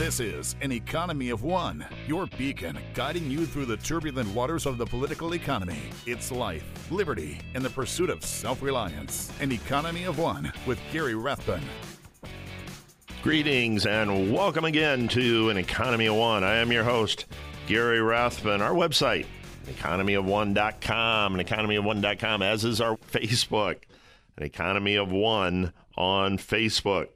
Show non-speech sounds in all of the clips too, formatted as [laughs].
This is An Economy of One, your beacon guiding you through the turbulent waters of the political economy. It's life, liberty, and the pursuit of self reliance. An Economy of One with Gary Rathbun. Greetings and welcome again to An Economy of One. I am your host, Gary Rathbun. Our website, economyofone.com, and economyofone.com, as is our [laughs] Facebook, An Economy of One on Facebook.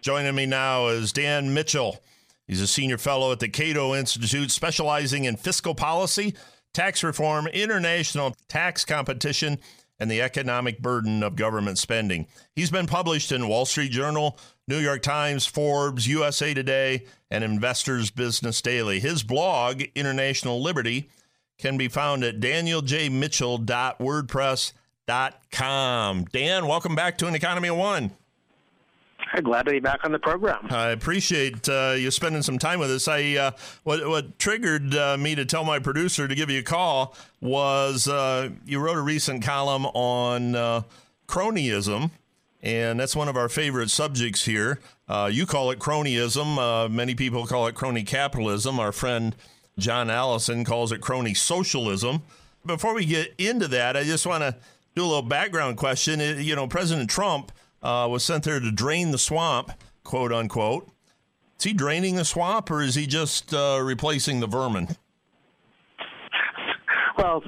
Joining me now is Dan Mitchell. He's a senior fellow at the Cato Institute, specializing in fiscal policy, tax reform, international tax competition, and the economic burden of government spending. He's been published in Wall Street Journal, New York Times, Forbes, USA Today, and Investors Business Daily. His blog, International Liberty, can be found at danielj.mitchell.wordpress.com. Dan, welcome back to an Economy of One. Glad to be back on the program. I appreciate uh, you spending some time with us. I uh, what what triggered uh, me to tell my producer to give you a call was uh, you wrote a recent column on uh, cronyism, and that's one of our favorite subjects here. Uh, you call it cronyism. many people call it crony capitalism. Our friend John Allison calls it crony socialism. Before we get into that, I just want to do a little background question. You know, President Trump uh, was sent there to drain the swamp, quote unquote. Is he draining the swamp or is he just uh, replacing the vermin? Well,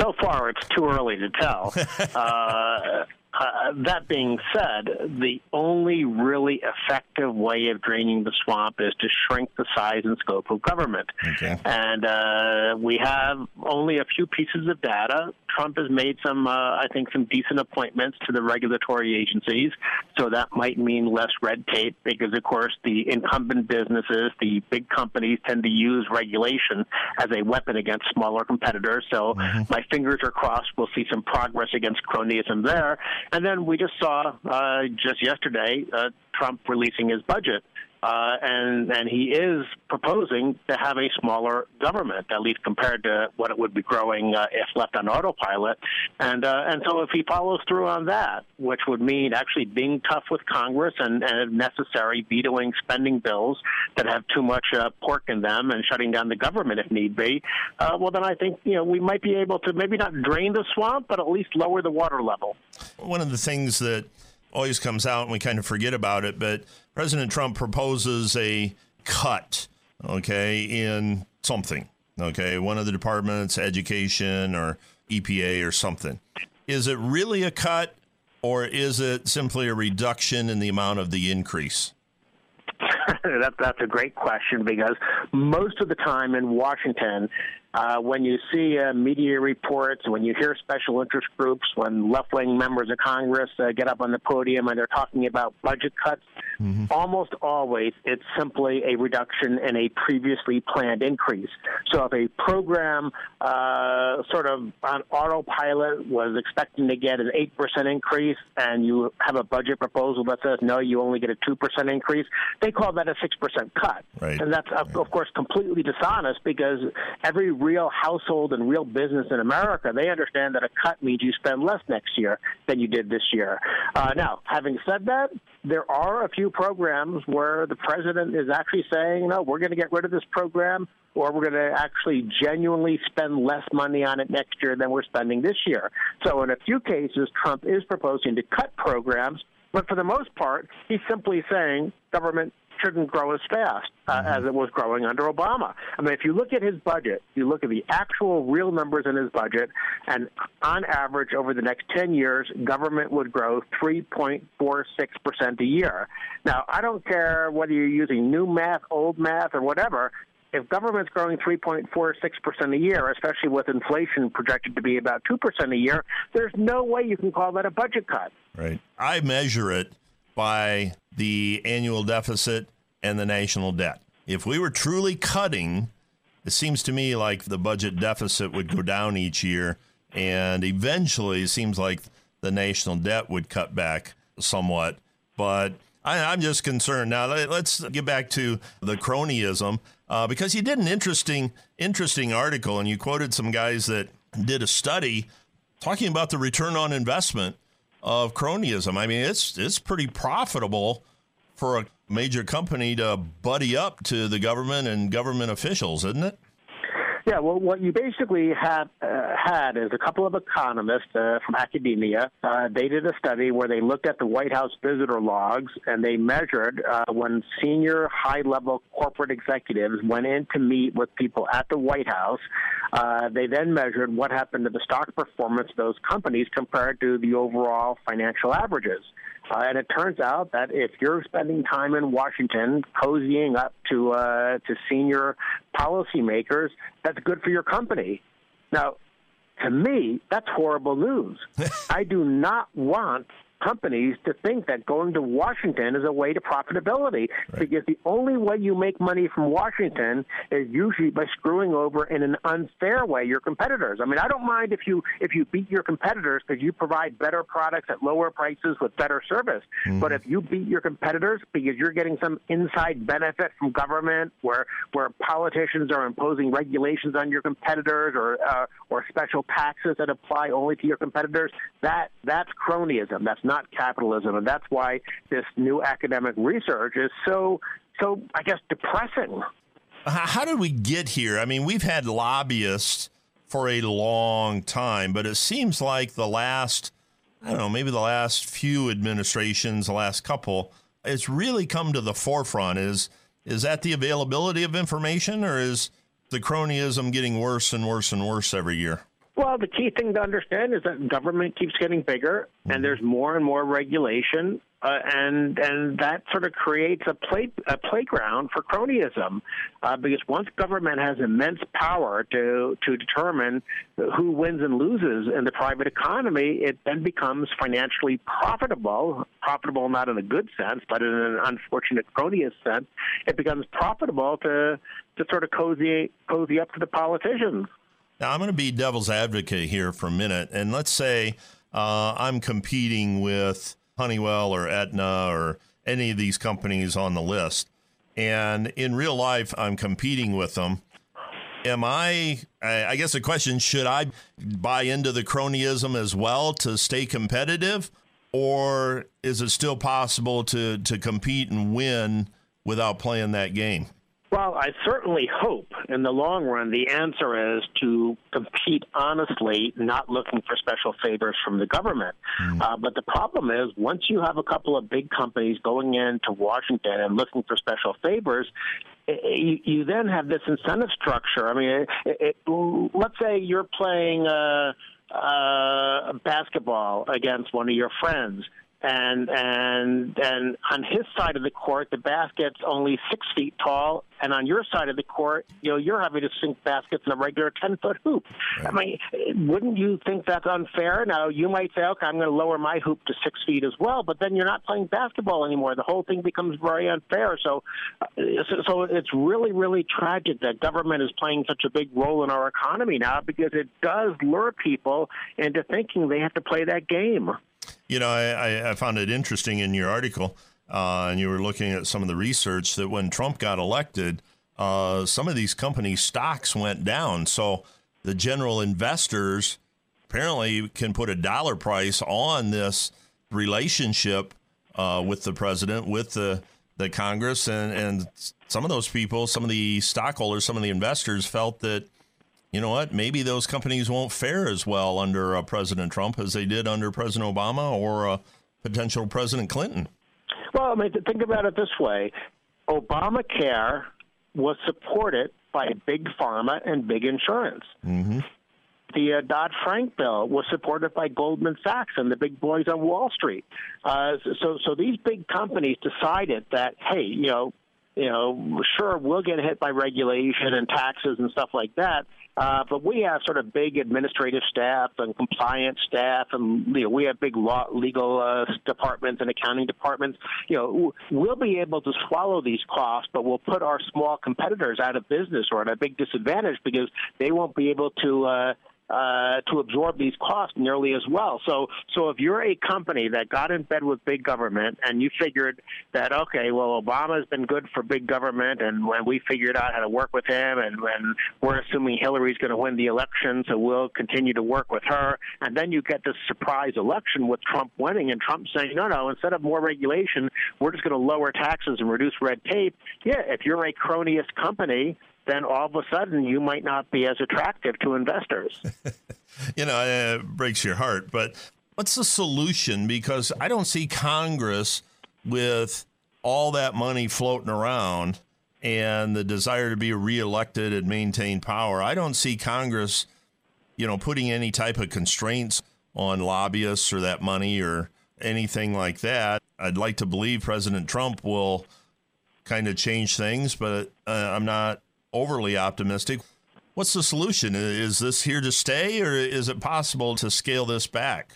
so far it's too early to tell. [laughs] uh, uh, that being said, the only really effective way of draining the swamp is to shrink the size and scope of government. Okay. And uh, we have only a few pieces of data. Trump has made some, uh, I think, some decent appointments to the regulatory agencies. So that might mean less red tape because, of course, the incumbent businesses, the big companies, tend to use regulation as a weapon against smaller competitors. So mm-hmm. my fingers are crossed. We'll see some progress against cronyism there. And then we just saw uh, just yesterday uh, Trump releasing his budget. Uh, and and he is proposing to have a smaller government, at least compared to what it would be growing uh, if left on autopilot. And uh, and so if he follows through on that, which would mean actually being tough with Congress and, and if necessary, vetoing spending bills that have too much uh, pork in them and shutting down the government if need be, uh, well then I think you know we might be able to maybe not drain the swamp, but at least lower the water level. One of the things that always comes out and we kind of forget about it, but President Trump proposes a cut, okay, in something, okay, one of the departments, education or EPA or something. Is it really a cut or is it simply a reduction in the amount of the increase? [laughs] that, that's a great question because most of the time in Washington, uh, when you see uh, media reports, when you hear special interest groups, when left wing members of Congress uh, get up on the podium and they're talking about budget cuts, mm-hmm. almost always it's simply a reduction in a previously planned increase. So if a program uh, sort of on autopilot was expecting to get an 8% increase and you have a budget proposal that says, no, you only get a 2% increase, they call that a 6% cut. Right. And that's, right. of course, completely dishonest because every real household and real business in America, they understand that a cut means you spend less next year than you did this year. Uh, now, having said that, there are a few programs where the president is actually saying, no, we're going to get rid of this program or we're going to actually genuinely spend less money on it next year than we're spending this year. So, in a few cases, Trump is proposing to cut programs, but for the most part, he's simply saying government shouldn't grow as fast uh, mm-hmm. as it was growing under Obama. I mean, if you look at his budget, you look at the actual real numbers in his budget, and on average over the next 10 years, government would grow 3.46% a year. Now, I don't care whether you're using new math, old math, or whatever if government's growing 3.46% a year, especially with inflation projected to be about 2% a year, there's no way you can call that a budget cut. Right. I measure it by the annual deficit and the national debt. If we were truly cutting, it seems to me like the budget deficit would go down each year, and eventually it seems like the national debt would cut back somewhat. But I, am just concerned. Now let's get back to the cronyism uh, because you did an interesting, interesting article, and you quoted some guys that did a study talking about the return on investment of cronyism. I mean, it's it's pretty profitable for a major company to buddy up to the government and government officials, isn't it? Yeah, well, what you basically had uh, had is a couple of economists uh, from academia. Uh, they did a study where they looked at the White House visitor logs and they measured uh, when senior, high-level corporate executives went in to meet with people at the White House. Uh, they then measured what happened to the stock performance of those companies compared to the overall financial averages. Uh, and it turns out that if you're spending time in Washington cozying up to uh, to senior policymakers, that's good for your company. Now, to me, that's horrible news. [laughs] I do not want companies to think that going to Washington is a way to profitability right. because the only way you make money from Washington is usually by screwing over in an unfair way your competitors. I mean, I don't mind if you if you beat your competitors because you provide better products at lower prices with better service. Mm-hmm. But if you beat your competitors because you're getting some inside benefit from government where where politicians are imposing regulations on your competitors or uh, or special taxes that apply only to your competitors, that that's cronyism. That's not capitalism, and that's why this new academic research is so so I guess depressing. How did we get here? I mean, we've had lobbyists for a long time, but it seems like the last I don't know, maybe the last few administrations, the last couple, it's really come to the forefront. Is is that the availability of information, or is the cronyism getting worse and worse and worse every year? Well, the key thing to understand is that government keeps getting bigger, and mm-hmm. there's more and more regulation, uh, and and that sort of creates a play a playground for cronyism, uh, because once government has immense power to to determine who wins and loses in the private economy, it then becomes financially profitable. Profitable not in a good sense, but in an unfortunate cronyist sense, it becomes profitable to to sort of cozy cozy up to the politicians. Now, I'm going to be devil's advocate here for a minute. And let's say uh, I'm competing with Honeywell or Aetna or any of these companies on the list. And in real life, I'm competing with them. Am I, I guess the question, should I buy into the cronyism as well to stay competitive? Or is it still possible to, to compete and win without playing that game? Well, I certainly hope in the long run the answer is to compete honestly, not looking for special favors from the government. Mm. Uh, but the problem is, once you have a couple of big companies going into Washington and looking for special favors, you, you then have this incentive structure. I mean, it, it, let's say you're playing uh, uh, basketball against one of your friends and and and on his side of the court, the basket's only six feet tall, and on your side of the court, you know, you're having to sink baskets in a regular ten foot hoop. Right. I mean, wouldn't you think that's unfair? Now you might say, okay, I'm going to lower my hoop to six feet as well, but then you're not playing basketball anymore. The whole thing becomes very unfair. So, uh, so, so it's really really tragic that government is playing such a big role in our economy now because it does lure people into thinking they have to play that game. You know, I, I found it interesting in your article, uh, and you were looking at some of the research that when Trump got elected, uh, some of these companies' stocks went down. So the general investors apparently can put a dollar price on this relationship uh, with the president, with the the Congress, and and some of those people, some of the stockholders, some of the investors felt that you know what? Maybe those companies won't fare as well under uh, President Trump as they did under President Obama or uh, potential President Clinton. Well, I mean, think about it this way Obamacare was supported by big pharma and big insurance. Mm-hmm. The uh, Dodd Frank bill was supported by Goldman Sachs and the big boys on Wall Street. Uh, so, so these big companies decided that, hey, you know, you know, sure, we'll get hit by regulation and taxes and stuff like that. Uh, but we have sort of big administrative staff and compliance staff, and you know, we have big law, legal uh, departments and accounting departments. You know, we'll be able to swallow these costs, but we'll put our small competitors out of business or at a big disadvantage because they won't be able to. Uh, uh, to absorb these costs nearly as well. So, so if you're a company that got in bed with big government and you figured that okay, well, Obama's been good for big government, and when we figured out how to work with him, and when we're assuming Hillary's going to win the election, so we'll continue to work with her, and then you get this surprise election with Trump winning, and Trump saying, no, no, instead of more regulation, we're just going to lower taxes and reduce red tape. Yeah, if you're a cronyist company then all of a sudden you might not be as attractive to investors. [laughs] you know, it breaks your heart. But what's the solution? Because I don't see Congress with all that money floating around and the desire to be reelected and maintain power. I don't see Congress, you know, putting any type of constraints on lobbyists or that money or anything like that. I'd like to believe President Trump will kind of change things, but uh, I'm not overly optimistic. What's the solution? Is this here to stay, or is it possible to scale this back?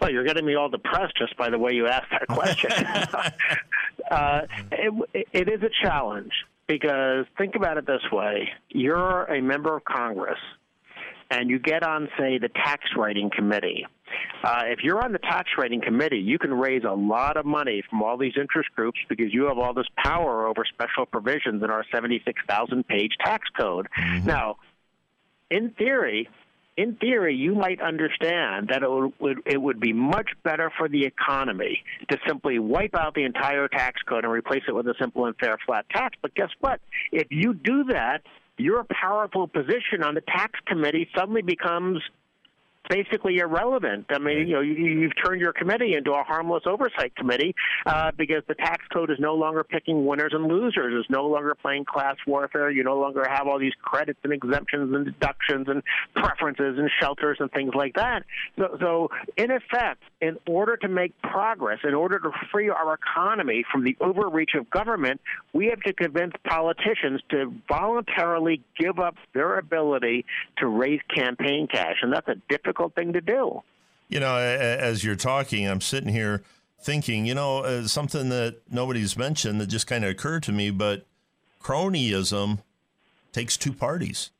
Well, you're getting me all depressed just by the way you asked that question. [laughs] [laughs] uh, it, it is a challenge because think about it this way you're a member of Congress and you get on, say, the tax writing committee. Uh, if you're on the tax writing committee, you can raise a lot of money from all these interest groups because you have all this power over special provisions in our 76,000 page tax code. Mm-hmm. Now, in theory, in theory, you might understand that it would, it would be much better for the economy to simply wipe out the entire tax code and replace it with a simple and fair flat tax. But guess what? If you do that, your powerful position on the tax committee suddenly becomes basically irrelevant. I mean, you know, you, you've turned your committee into a harmless oversight committee uh, because the tax code is no longer picking winners and losers. It's no longer playing class warfare. You no longer have all these credits and exemptions and deductions and preferences and shelters and things like that. So, so in effect, in order to make progress, in order to free our economy from the overreach of government, we have to convince politicians to voluntarily give up their ability to raise campaign cash, and that's a difficult difficult thing to do. You know, as you're talking, I'm sitting here thinking, you know, uh, something that nobody's mentioned that just kind of occurred to me, but cronyism takes two parties.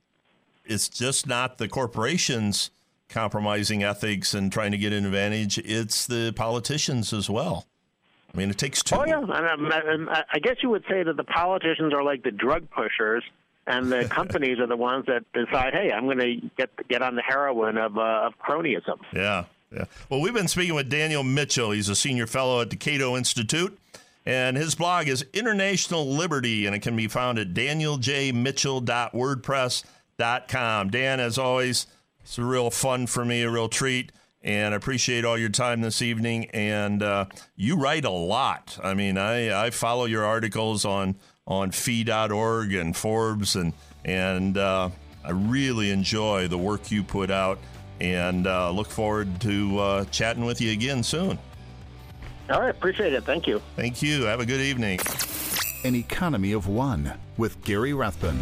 It's just not the corporations compromising ethics and trying to get an advantage, it's the politicians as well. I mean, it takes two. Oh, yeah. I guess you would say that the politicians are like the drug pushers and the [laughs] companies are the ones that decide, hey, I'm going to get get on the heroin of uh, of cronyism. Yeah, yeah. Well, we've been speaking with Daniel Mitchell. He's a senior fellow at the Cato Institute, and his blog is International Liberty, and it can be found at danieljmitchell.wordpress.com. Dan, as always, it's a real fun for me, a real treat. And I appreciate all your time this evening. And uh, you write a lot. I mean, I, I follow your articles on on fee.org and Forbes, and and uh, I really enjoy the work you put out, and uh, look forward to uh, chatting with you again soon. All right, appreciate it. Thank you. Thank you. Have a good evening. An Economy of One with Gary Rathbun.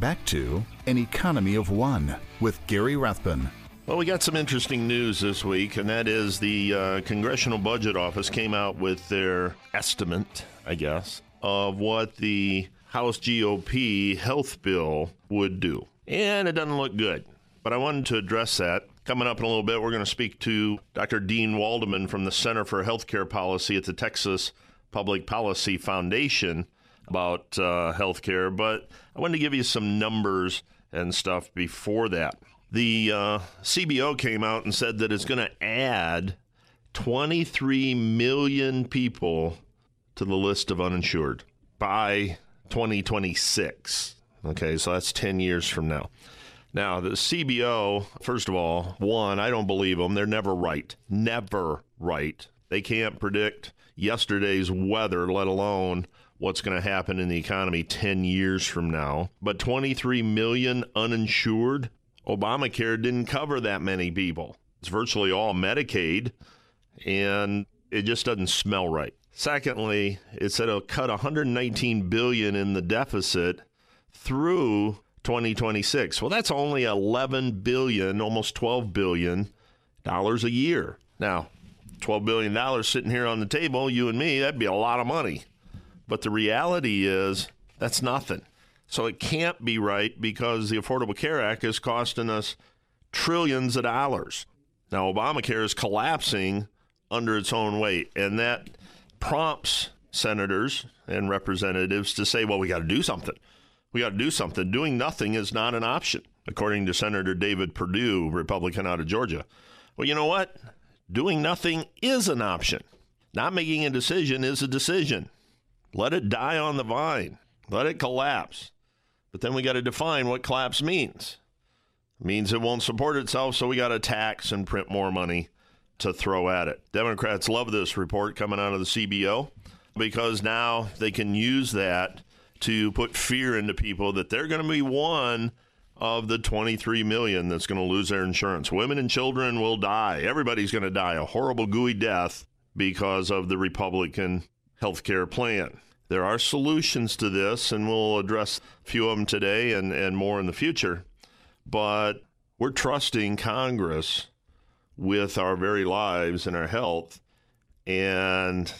Back to An Economy of One with Gary Rathbun. Well, we got some interesting news this week, and that is the uh, Congressional Budget Office came out with their estimate, I guess, of what the House GOP health bill would do. And it doesn't look good. But I wanted to address that. Coming up in a little bit, we're going to speak to Dr. Deane Waldman from the Center for Healthcare Policy at the Texas Public Policy Foundation about uh, healthcare, but I wanted to give you some numbers and stuff before that. The uh, CBO came out and said that it's going to add 23 million people to the list of uninsured by 2026. Okay, so that's 10 years from now. Now, the CBO, first of all, one, I don't believe them. They're never right. Never right. They can't predict yesterday's weather, let alone what's going to happen in the economy 10 years from now. But 23 million uninsured, Obamacare didn't cover that many people. It's virtually all Medicaid, and it just doesn't smell right. Secondly, it said it'll cut 119 billion in the deficit through 2026. Well, that's only 11 billion, almost 12 billion dollars a year. Now, 12 billion dollars sitting here on the table, you and me, that'd be a lot of money. But the reality is that's nothing. So it can't be right because the Affordable Care Act is costing us trillions of dollars. Now, Obamacare is collapsing under its own weight, and that prompts senators and representatives to say, well, we got to do something. We got to do something. Doing nothing is not an option, according to Senator David Perdue, Republican out of Georgia. Well, you know what? Doing nothing is an option. Not making a decision is a decision. Let it die on the vine, let it collapse. But then we got to define what collapse means. It means it won't support itself, so we got to tax and print more money to throw at it. Democrats love this report coming out of the CBO because now they can use that to put fear into people that they're going to be one of the 23 million that's going to lose their insurance. Women and children will die. Everybody's going to die a horrible, gooey death because of the Republican health care plan. There are solutions to this, and we'll address a few of them today and, and more in the future. But we're trusting Congress with our very lives and our health. And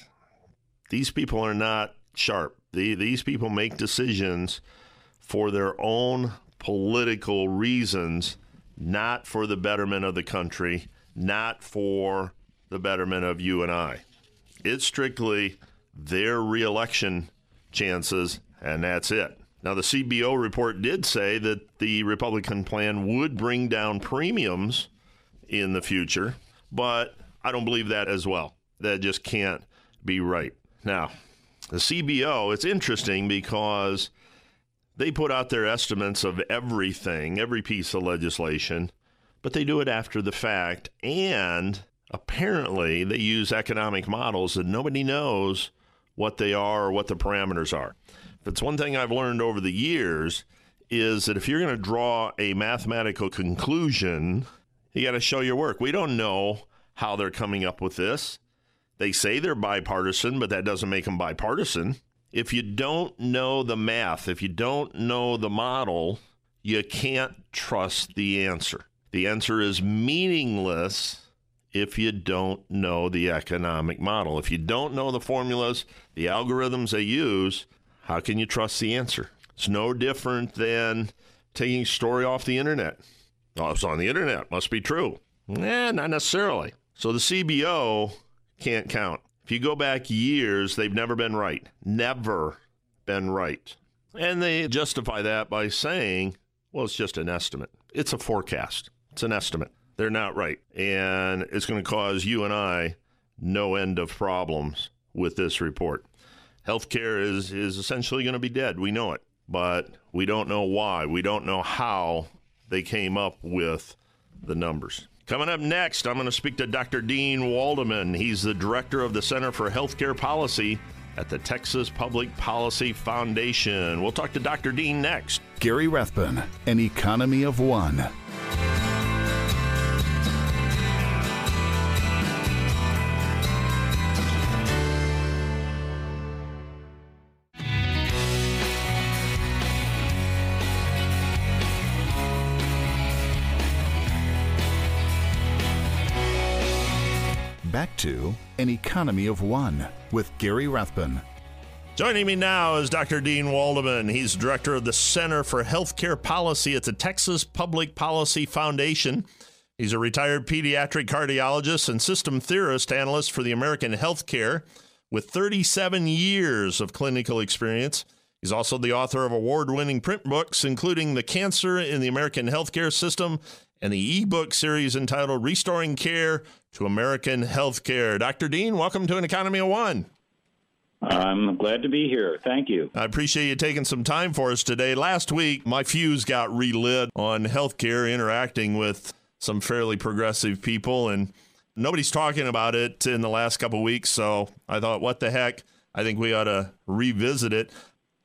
these people are not sharp. The, these people make decisions for their own political reasons, not for the betterment of the country, not for the betterment of you and I. It's strictly their reelection chances, and that's it. Now, the CBO report did say that the Republican plan would bring down premiums in the future, but I don't believe that as well. That just can't be right. Now, the CBO, it's interesting because they put out their estimates of everything, every piece of legislation, but they do it after the fact. And apparently, they use economic models that nobody knows what they are or what the parameters are. If it's one thing I've learned over the years, is that if you're going to draw a mathematical conclusion, you got to show your work. We don't know how they're coming up with this. They say they're bipartisan, but that doesn't make them bipartisan. If you don't know the math, if you don't know the model, you can't trust the answer. The answer is meaningless if you don't know the economic model. If you don't know the formulas, the algorithms they use, how can you trust the answer? It's no different than taking a story off the internet. Oh, it's on the internet. Must be true. Eh, not necessarily. So the CBO can't count. If you go back years, they've never been right. Never been right. And they justify that by saying, well, it's just an estimate. It's a forecast. It's an estimate. They're not right. And it's going to cause you and I no end of problems with this report. Healthcare is, is essentially going to be dead. We know it, but we don't know why. We don't know how they came up with the numbers. Coming up next, I'm going to speak to Dr. Deane Waldman. He's the director of the Center for Healthcare Policy at the Texas Public Policy Foundation. We'll talk to Dr. Deane next. Gary Rathbun, An Economy of One. Back to An Economy of One with Gary Rathbun. Joining me now is Dr. Deane Waldman. He's director of the Center for Healthcare Policy at the Texas Public Policy Foundation. He's a retired pediatric cardiologist and system theorist analyst for the American Healthcare with 37 years of clinical experience. He's also the author of award winning print books, including The Cancer in the American Healthcare System and the ebook series entitled Restoring Care to American Healthcare. Dr. Deane, welcome to an Economy of One. I'm glad to be here. Thank you. I appreciate you taking some time for us today. Last week, my fuse got relit on healthcare, interacting with some fairly progressive people, and nobody's talking about it in the last couple weeks. So I thought, what the heck? I think we ought to revisit it.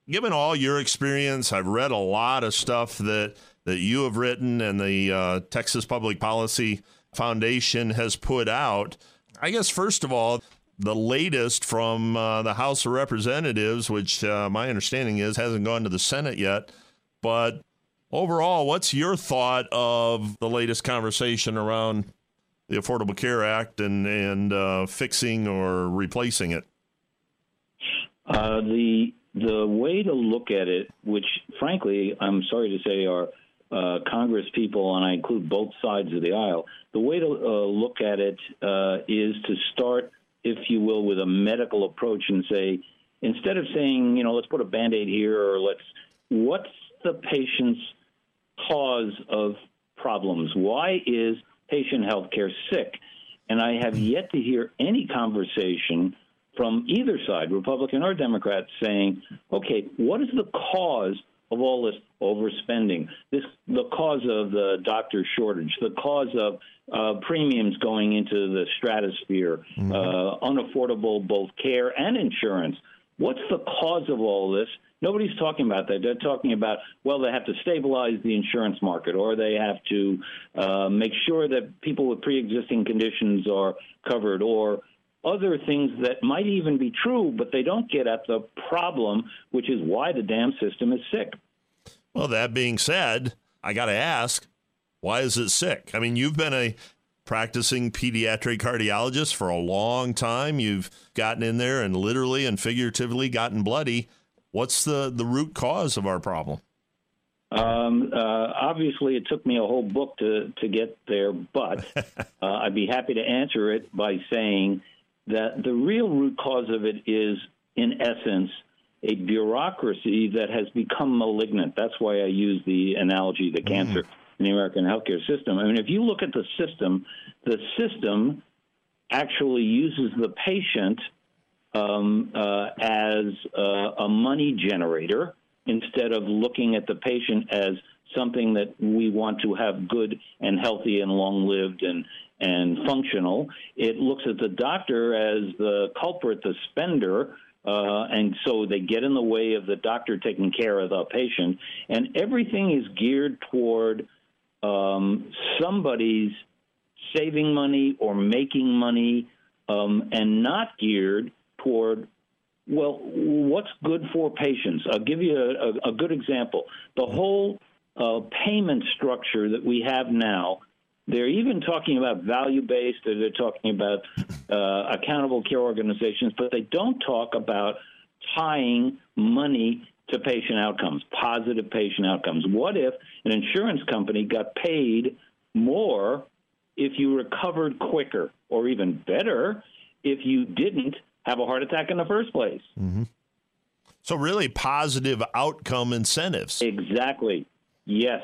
Given all your experience, I've read a lot of stuff that that you have written and the uh, Texas Public Policy Foundation has put out. I guess, first of all, the latest from uh, the House of Representatives, which uh, my understanding is hasn't gone to the Senate yet, but Overall, what's your thought of the latest conversation around the Affordable Care Act and and uh, fixing or replacing it? Uh, the the way to look at it, which frankly I'm sorry to say are uh, Congress people, and I include both sides of the aisle, the way to uh, look at it uh, is to start, if you will, with a medical approach and say, instead of saying, you know, let's put a band aid here or let's, what's the patient's cause of problems? Why is patient health care sick? And I have yet to hear any conversation from either side, Republican or Democrat, saying, okay, what is the cause of all this overspending, this the cause of the doctor shortage, the cause of uh, premiums going into the stratosphere, mm-hmm. uh, unaffordable both care and insurance. What's the cause of all this? Nobody's talking about that. They're talking about, well, they have to stabilize the insurance market or they have to uh, make sure that people with pre existing conditions are covered or other things that might even be true, but they don't get at the problem, which is why the damn system is sick. Well, that being said, I got to ask, why is it sick? I mean, you've been a practicing pediatric cardiologist for a long time. You've gotten in there and literally and figuratively gotten bloody. What's the, the root cause of our problem? Um, uh, obviously, it took me a whole book to, to get there, but [laughs] uh, I'd be happy to answer it by saying that the real root cause of it is, in essence, a bureaucracy that has become malignant. That's why I use the analogy the cancer mm. in the American healthcare system. I mean, if you look at the system, the system actually uses the patient um, uh, as uh, a money generator instead of looking at the patient as something that we want to have good and healthy and long lived and and functional. It looks at the doctor as the culprit, the spender, uh, and so they get in the way of the doctor taking care of the patient. And everything is geared toward um, somebody's saving money or making money um, and not geared toward well, what's good for patients? I'll give you a, a, a good example. The whole uh, payment structure that we have now they're even talking about value based, they're talking about uh, accountable care organizations, but they don't talk about tying money to patient outcomes, positive patient outcomes. What if an insurance company got paid more if you recovered quicker, or even better, if you didn't have a heart attack in the first place? Mm-hmm. So, really, positive outcome incentives. Exactly. Yes.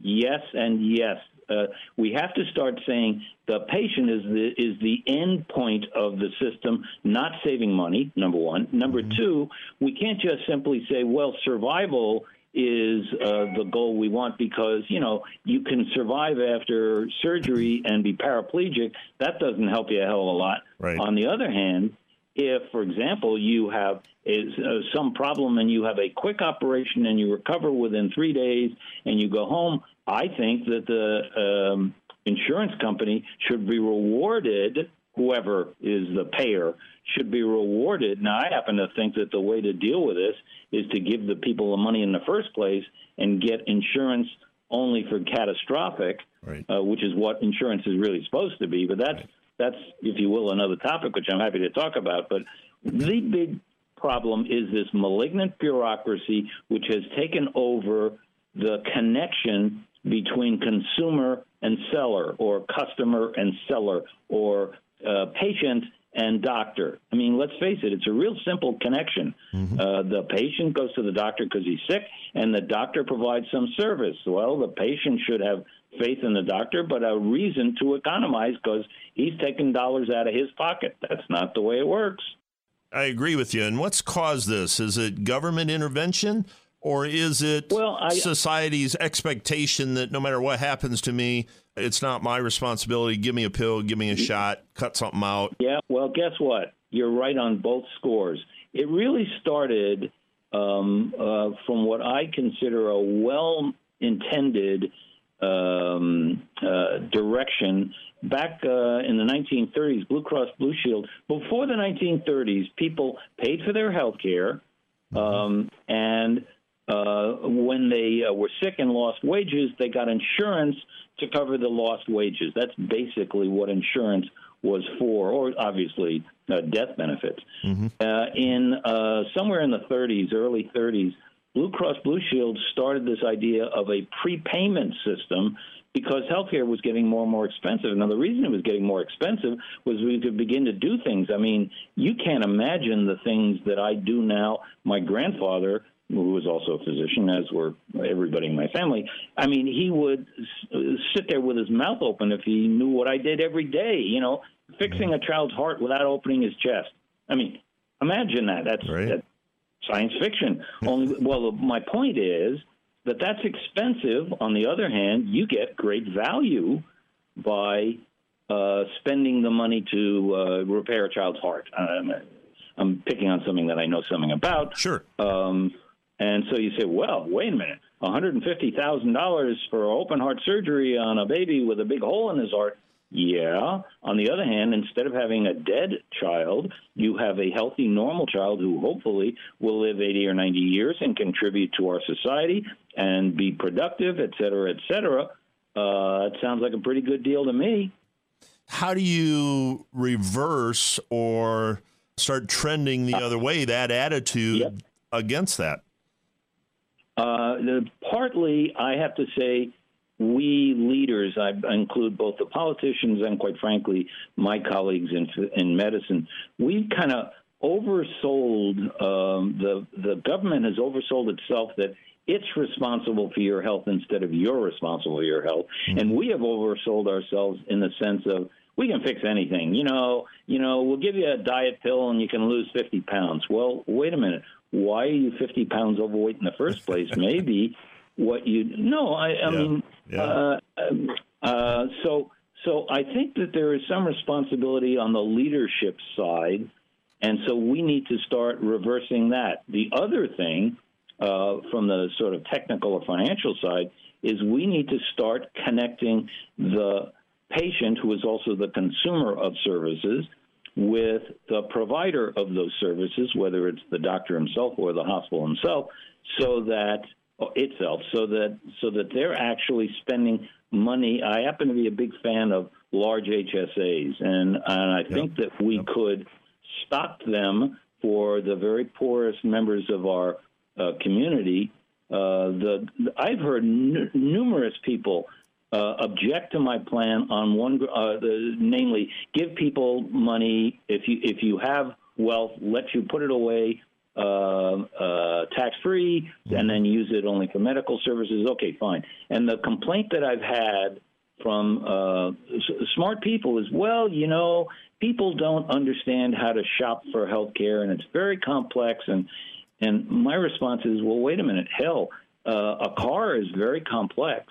Yes, and yes uh, we have to start saying the patient is the is the end point of the system, not saving money. Number one. Number mm-hmm. two, we can't just simply say, well, survival is uh, the goal we want because you know you can survive after surgery and be paraplegic. That doesn't help you a hell of a lot. Right. On the other hand, if, for example, you have is, uh, some problem and you have a quick operation and you recover within three days and you go home, I think that the um, insurance company should be rewarded. Whoever is the payer should be rewarded. Now, I happen to think that the way to deal with this is to give the people the money in the first place and get insurance only for catastrophic, right. uh, which is what insurance is really supposed to be. But that's right. That's, if you will, another topic which I'm happy to talk about. But the big problem is this malignant bureaucracy which has taken over the connection between consumer and seller, or customer and seller, or uh, patient and doctor. I mean, let's face it, it's a real simple connection. Mm-hmm. Uh, the patient goes to the doctor because he's sick, and the doctor provides some service. Well, the patient should have faith in the doctor, but a reason to economize because he's taking dollars out of his pocket. That's not the way it works. I agree with you. And what's caused this? Is it government intervention? Or is it well, I, society's expectation that no matter what happens to me, it's not my responsibility? Give me a pill, give me a shot, cut something out. Yeah, well, guess what? You're right on both scores. It really started um, uh, from what I consider a well intended um, uh, direction back uh, in the 1930s, Blue Cross Blue Shield. Before the 1930s, people paid for their health care, um, and uh, when they uh, were sick and lost wages, they got insurance to cover the lost wages. That's basically what insurance was for, or obviously uh, death benefits. Mm-hmm. Uh, in uh, somewhere in the 30s, early 30s, Blue Cross Blue Shield started this idea of a prepayment system because healthcare was getting more and more expensive. Now, the reason it was getting more expensive was we could begin to do things. I mean, you can't imagine the things that I do now. My grandfather, who was also a physician, as were everybody in my family, I mean, he would sit there with his mouth open if he knew what I did every day, you know, fixing mm-hmm. a child's heart without opening his chest. I mean, imagine that. That's, right. that's science fiction. [laughs] Only, well, my point is that that's expensive. On the other hand, you get great value by uh, spending the money to uh, repair a child's heart. Um, I'm picking on something that I know something about. Sure. Um, and so you say, well, wait a minute, $150,000 for open heart surgery on a baby with a big hole in his heart. Yeah. On the other hand, instead of having a dead child, you have a healthy, normal child who hopefully will live 80 or 90 years and contribute to our society and be productive, et cetera, et cetera. Uh, it sounds like a pretty good deal to me. How do you reverse or start trending the other way, that attitude yep. against that? Uh, the, partly, I have to say, we leaders, I include both the politicians and, quite frankly, my colleagues in in medicine, we kind of oversold um, the the government has oversold itself that it's responsible for your health instead of you're responsible for your health, mm-hmm. and we have oversold ourselves in the sense of we can fix anything. You know, you know, we'll give you a diet pill and you can lose 50 pounds. Well, wait a minute. Why are you 50 pounds overweight in the first place? [laughs] Maybe what you no i i yeah. mean yeah. Uh, um, uh, so so i think that there is some responsibility on the leadership side and so we need to start reversing that the other thing uh, from the sort of technical or financial side is we need to start connecting the patient who is also the consumer of services with the provider of those services, whether it's the doctor himself or the hospital himself, so that itself so that so that they're actually spending money. I happen to be a big fan of large HSAs, and and I yep. think that we yep. could stop them for the very poorest members of our uh, community. Uh, the I've heard n- numerous people uh, object to my plan on one, uh, the, namely, give people money if you if you have wealth, let you put it away uh, uh, tax free and then use it only for medical services. Okay, fine. And the complaint that I've had from uh, smart people is, well, you know, people don't understand how to shop for health care and it's very complex. And, and my response is, well, wait a minute. Hell, uh, a car is very complex.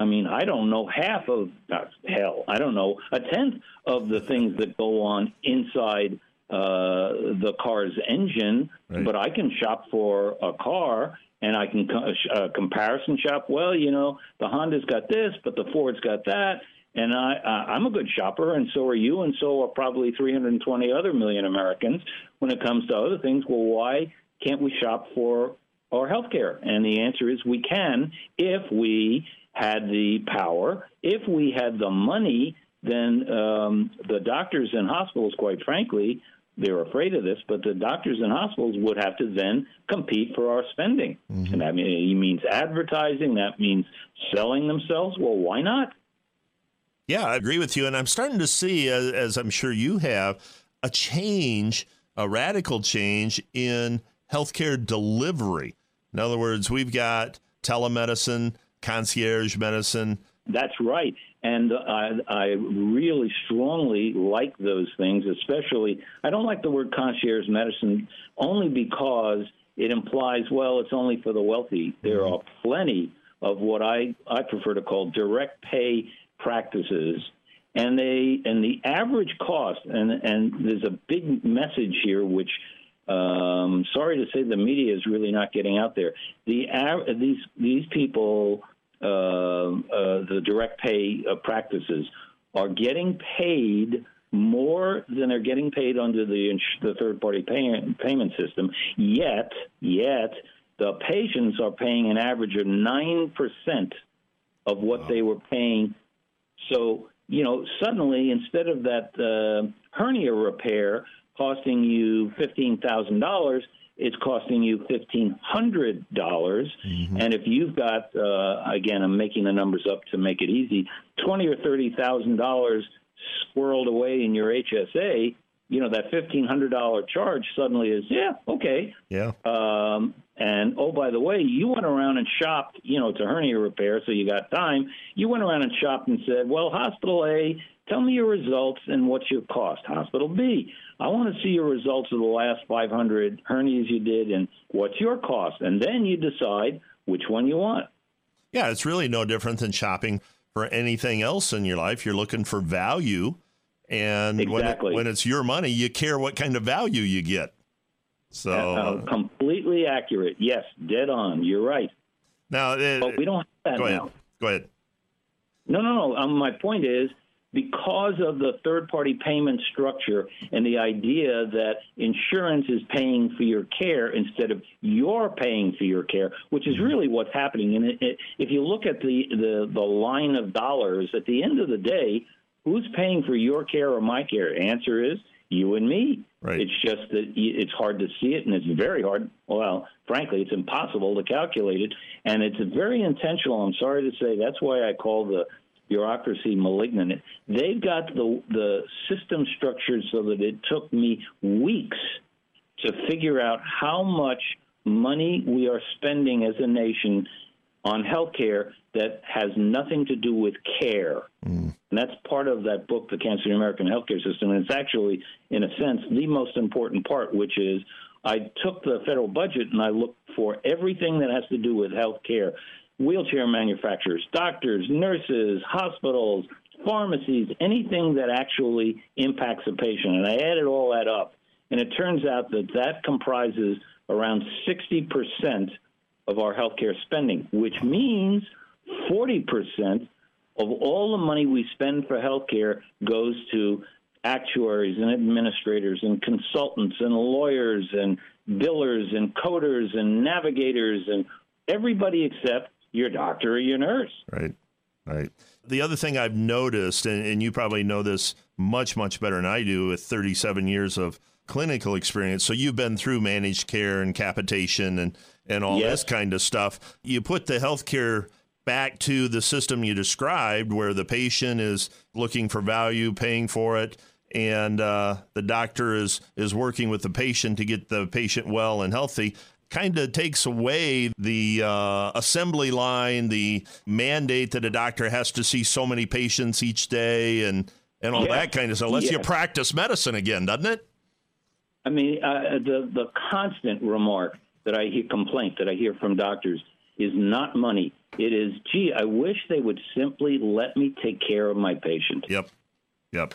I mean, I don't know half of, not hell, I don't know a tenth of the things that go on inside uh, the car's engine, right. but I can shop for a car and I can uh, comparison shop. Well, you know, the Honda's got this, but the Ford's got that. And I, uh, I'm a good shopper, and so are you, and so are probably 320 other million Americans. When it comes to other things, well, why can't we shop for our health care? And the answer is we can if we had the power, if we had the money. Then um, the doctors and hospitals, quite frankly, they're afraid of this, but the doctors and hospitals would have to then compete for our spending. Mm-hmm. And that means advertising, that means selling themselves. Well, why not? Yeah, I agree with you. And I'm starting to see, as, as I'm sure you have, a change, a radical change in healthcare delivery. In other words, we've got telemedicine, concierge medicine. That's right. And I, I really strongly like those things, especially. I don't like the word concierge medicine only because it implies, well, it's only for the wealthy. There mm-hmm. are plenty of what I, I prefer to call direct pay practices. And they and the average cost, and, and there's a big message here, which um, sorry to say the media is really not getting out there. The these these people uh, uh, the direct pay uh, practices are getting paid more than they're getting paid under the the third party pay, payment system. Yet, yet the patients are paying an average of 9% of what they were paying. So, you know, suddenly instead of that uh, hernia repair costing you $15,000, it's costing you $1,500. dollars And if you've got, uh, again, I'm making the numbers up to make it easy, twenty or $30,000 squirreled away in your HSA, you know, that $1,500 charge suddenly is, yeah, okay. Yeah. Um, and oh, by the way, you went around and shopped, you know, it's a hernia repair, so you got time. You went around and shopped and said, well, hospital A, tell me your results and what's your cost. Hospital B, I want to see your results of the last 500 hernias you did and what's your cost. And then you decide which one you want. Yeah, it's really no different than shopping for anything else in your life. You're looking for value. And Exactly. when, it, when it's your money, you care what kind of value you get. So Uh, completely accurate. Yes, dead on. You're right. now, it, But we don't have that go ahead. now. Go ahead. No, no, no. Um, my point is because of the third party payment structure and the idea that insurance is paying for your care instead of you're paying for your care, which is mm-hmm. really what's happening. And it, it, if you look at the, the, the line of dollars, at the end of the day, who's paying for your care or my care? Answer is you and me. Right. It's just that it's hard to see it, and it's very hard. Well, frankly, it's impossible to calculate it, and it's very intentional. I'm sorry to say that's why I call the bureaucracy malignant. They've got the the system structured so that it took me weeks to figure out how much money we are spending as a nation on healthcare that has nothing to do with care. Mm. And that's part of that book, The Cancer in the American Healthcare System. And it's actually, in a sense, the most important part, which is I took the federal budget and I looked for everything that has to do with healthcare wheelchair manufacturers, doctors, nurses, hospitals, pharmacies, anything that actually impacts a patient. And I added all that up. And it turns out that that comprises around 60% of our healthcare spending, which means 40% of all the money we spend for healthcare goes to actuaries and administrators and consultants and lawyers and billers and coders and navigators and everybody except your doctor or your nurse. Right. Right. The other thing I've noticed, and, and you probably know this much, much better than I do with 37 years of clinical experience. So you've been through managed care and capitation and, and all Yes. this kind of stuff. You put the healthcare back to the system you described where the patient is looking for value, paying for it, and uh, the doctor is, is working with the patient to get the patient well and healthy kind of takes away the uh, assembly line, the mandate that a doctor has to see so many patients each day, and and all that kind of stuff. Lets you practice medicine again, doesn't it? I mean, uh, the the constant remark that I hear, complaint that I hear from doctors is not money. It is, gee, I wish they would simply let me take care of my patient. Yep. Yep.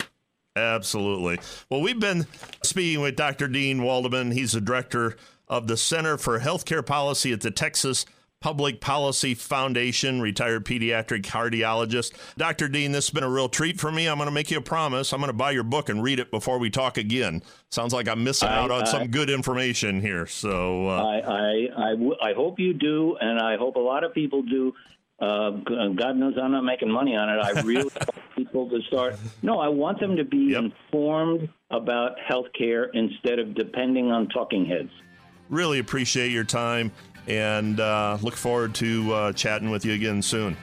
Absolutely. Well, we've been speaking with Dr. Deane Waldman. He's the director of the Center for Healthcare Policy at the Texas Public Policy Foundation, retired pediatric cardiologist. Dr. Deane, this has been a real treat for me. I'm going to make you a promise. I'm going to buy your book and read it before we talk again. Sounds like I'm missing I- out on I- some good information here. So, uh, I, I, I, w- I hope you do, and I hope a lot of people do. Uh, God knows I'm not making money on it. I really [laughs] want people to start. No, I want them to be Yep. informed about health care instead of depending on talking heads. Really appreciate your time and uh, look forward to uh, chatting with you again soon.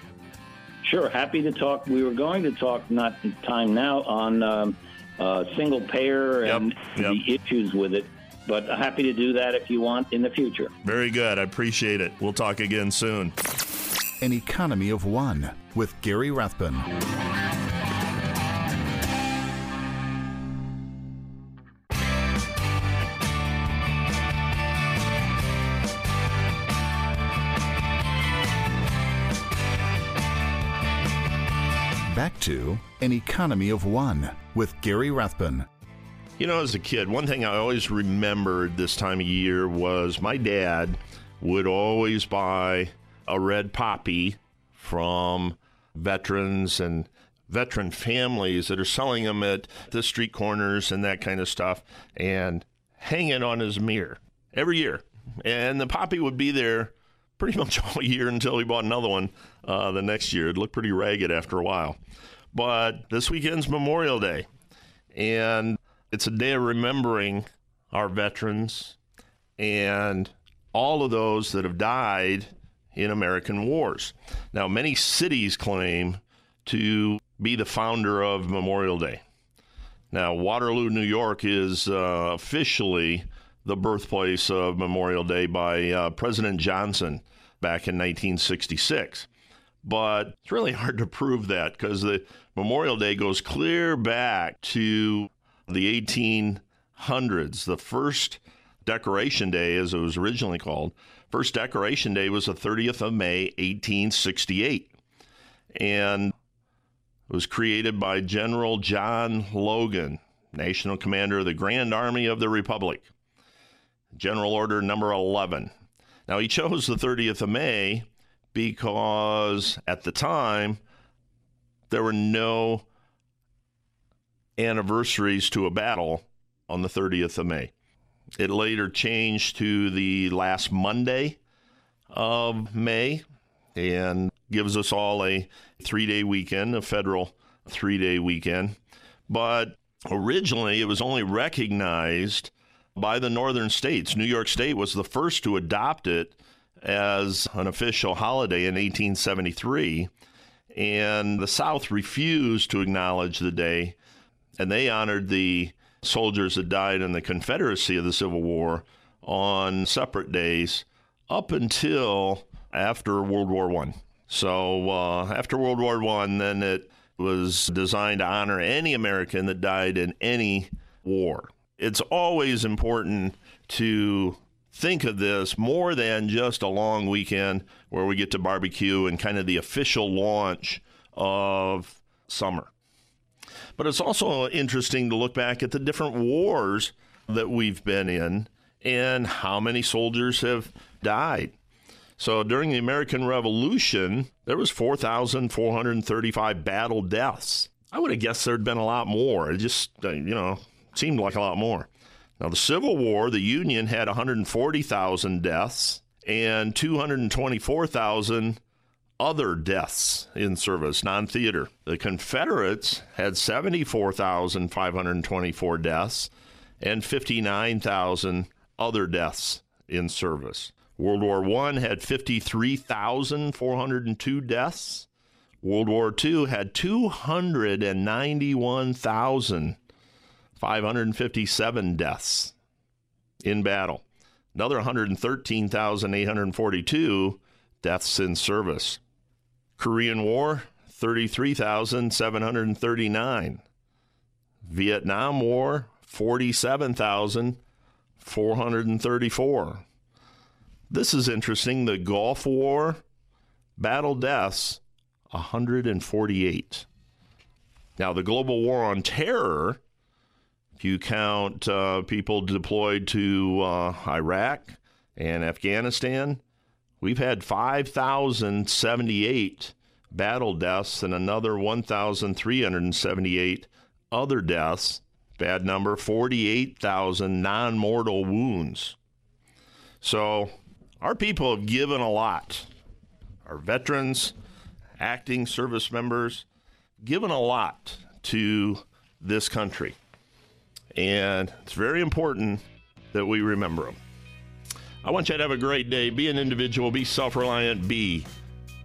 Sure, happy to talk. We were going to talk, not time now, on um, uh, single payer and Yep, the issues with it, but happy to do that if you want in the future. Very good. I appreciate it. We'll talk again soon. An Economy of One with Gary Rathbun. Back to An Economy of One with Gary Rathbun. You know, as a kid, one thing I always remembered this time of year was my dad would always buy a red poppy from veterans and veteran families that are selling them at the street corners and that kind of stuff and hang it on his mirror every year. and the poppy would be there pretty much [laughs] all year until he bought another one uh, the next year. It looked pretty ragged after a while. But this weekend's Memorial Day, and it's a day of remembering our veterans and all of those that have died in American wars. Now, many cities claim to be the founder of Memorial Day. Now, Waterloo, New York is uh, officially the birthplace of Memorial Day by uh, President Johnson back in 1966. But it's really hard to prove that because the Memorial Day goes clear back to the 1800s. The first Decoration Day, as it was originally called, first Decoration Day was the 30th of May, 1868. And it was created by General John Logan, National Commander of the Grand Army of the Republic. General Order number 11. Now, he chose the 30th of May because at the time there were no anniversaries to a battle on the 30th of May. It later changed to the last Monday of May and gives us all a three day weekend, a federal three day weekend. But originally, it was only recognized by the northern states. New York State was the first to adopt it as an official holiday in 1873, and the South refused to acknowledge the day, and they honored the soldiers that died in the Confederacy of the Civil War on separate days up until after World War One. So uh, after World War One, then it was designed to honor any American that died in any war. It's always important to think of this more than just a long weekend where we get to barbecue and kind of the official launch of summer. But it's also interesting to look back at the different wars that we've been in and how many soldiers have died. So during the American Revolution, there was 4,435 battle deaths. I would have guessed there'd been a lot more. It just, uh, you know, seemed like a lot more. Now, the Civil War, the Union had 140,000 deaths and 224,000 other deaths in service, non theater. The Confederates had 74,524 deaths and 59,000 other deaths in service. World War I had 53,402 deaths. World War II had 291,557 deaths in battle. Another 113,842 deaths in service. Korean War, 33,739. Vietnam War, 47,434. This is interesting. The Gulf War, battle deaths, 148. Now, the global war on terror, you count uh, people deployed to uh, Iraq and Afghanistan, We've had 5,078 battle deaths and another 1,378 other deaths. Bad number 48,000 non mortal wounds. So, our people have given a lot. Our veterans, acting service members, given a lot to this country. And it's very important that we remember them. I want you to have a great day. Be an individual, be self reliant, be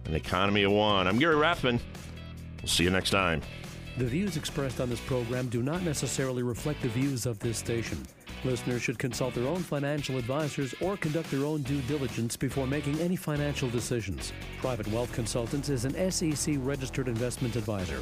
an economy of one. I'm Gary Rathbun. We'll see you next time. The views expressed on this program do not necessarily reflect the views of this station. Listeners should consult their own financial advisors or conduct their own due diligence before making any financial decisions. Private Wealth Consultants is an SEC registered investment advisor.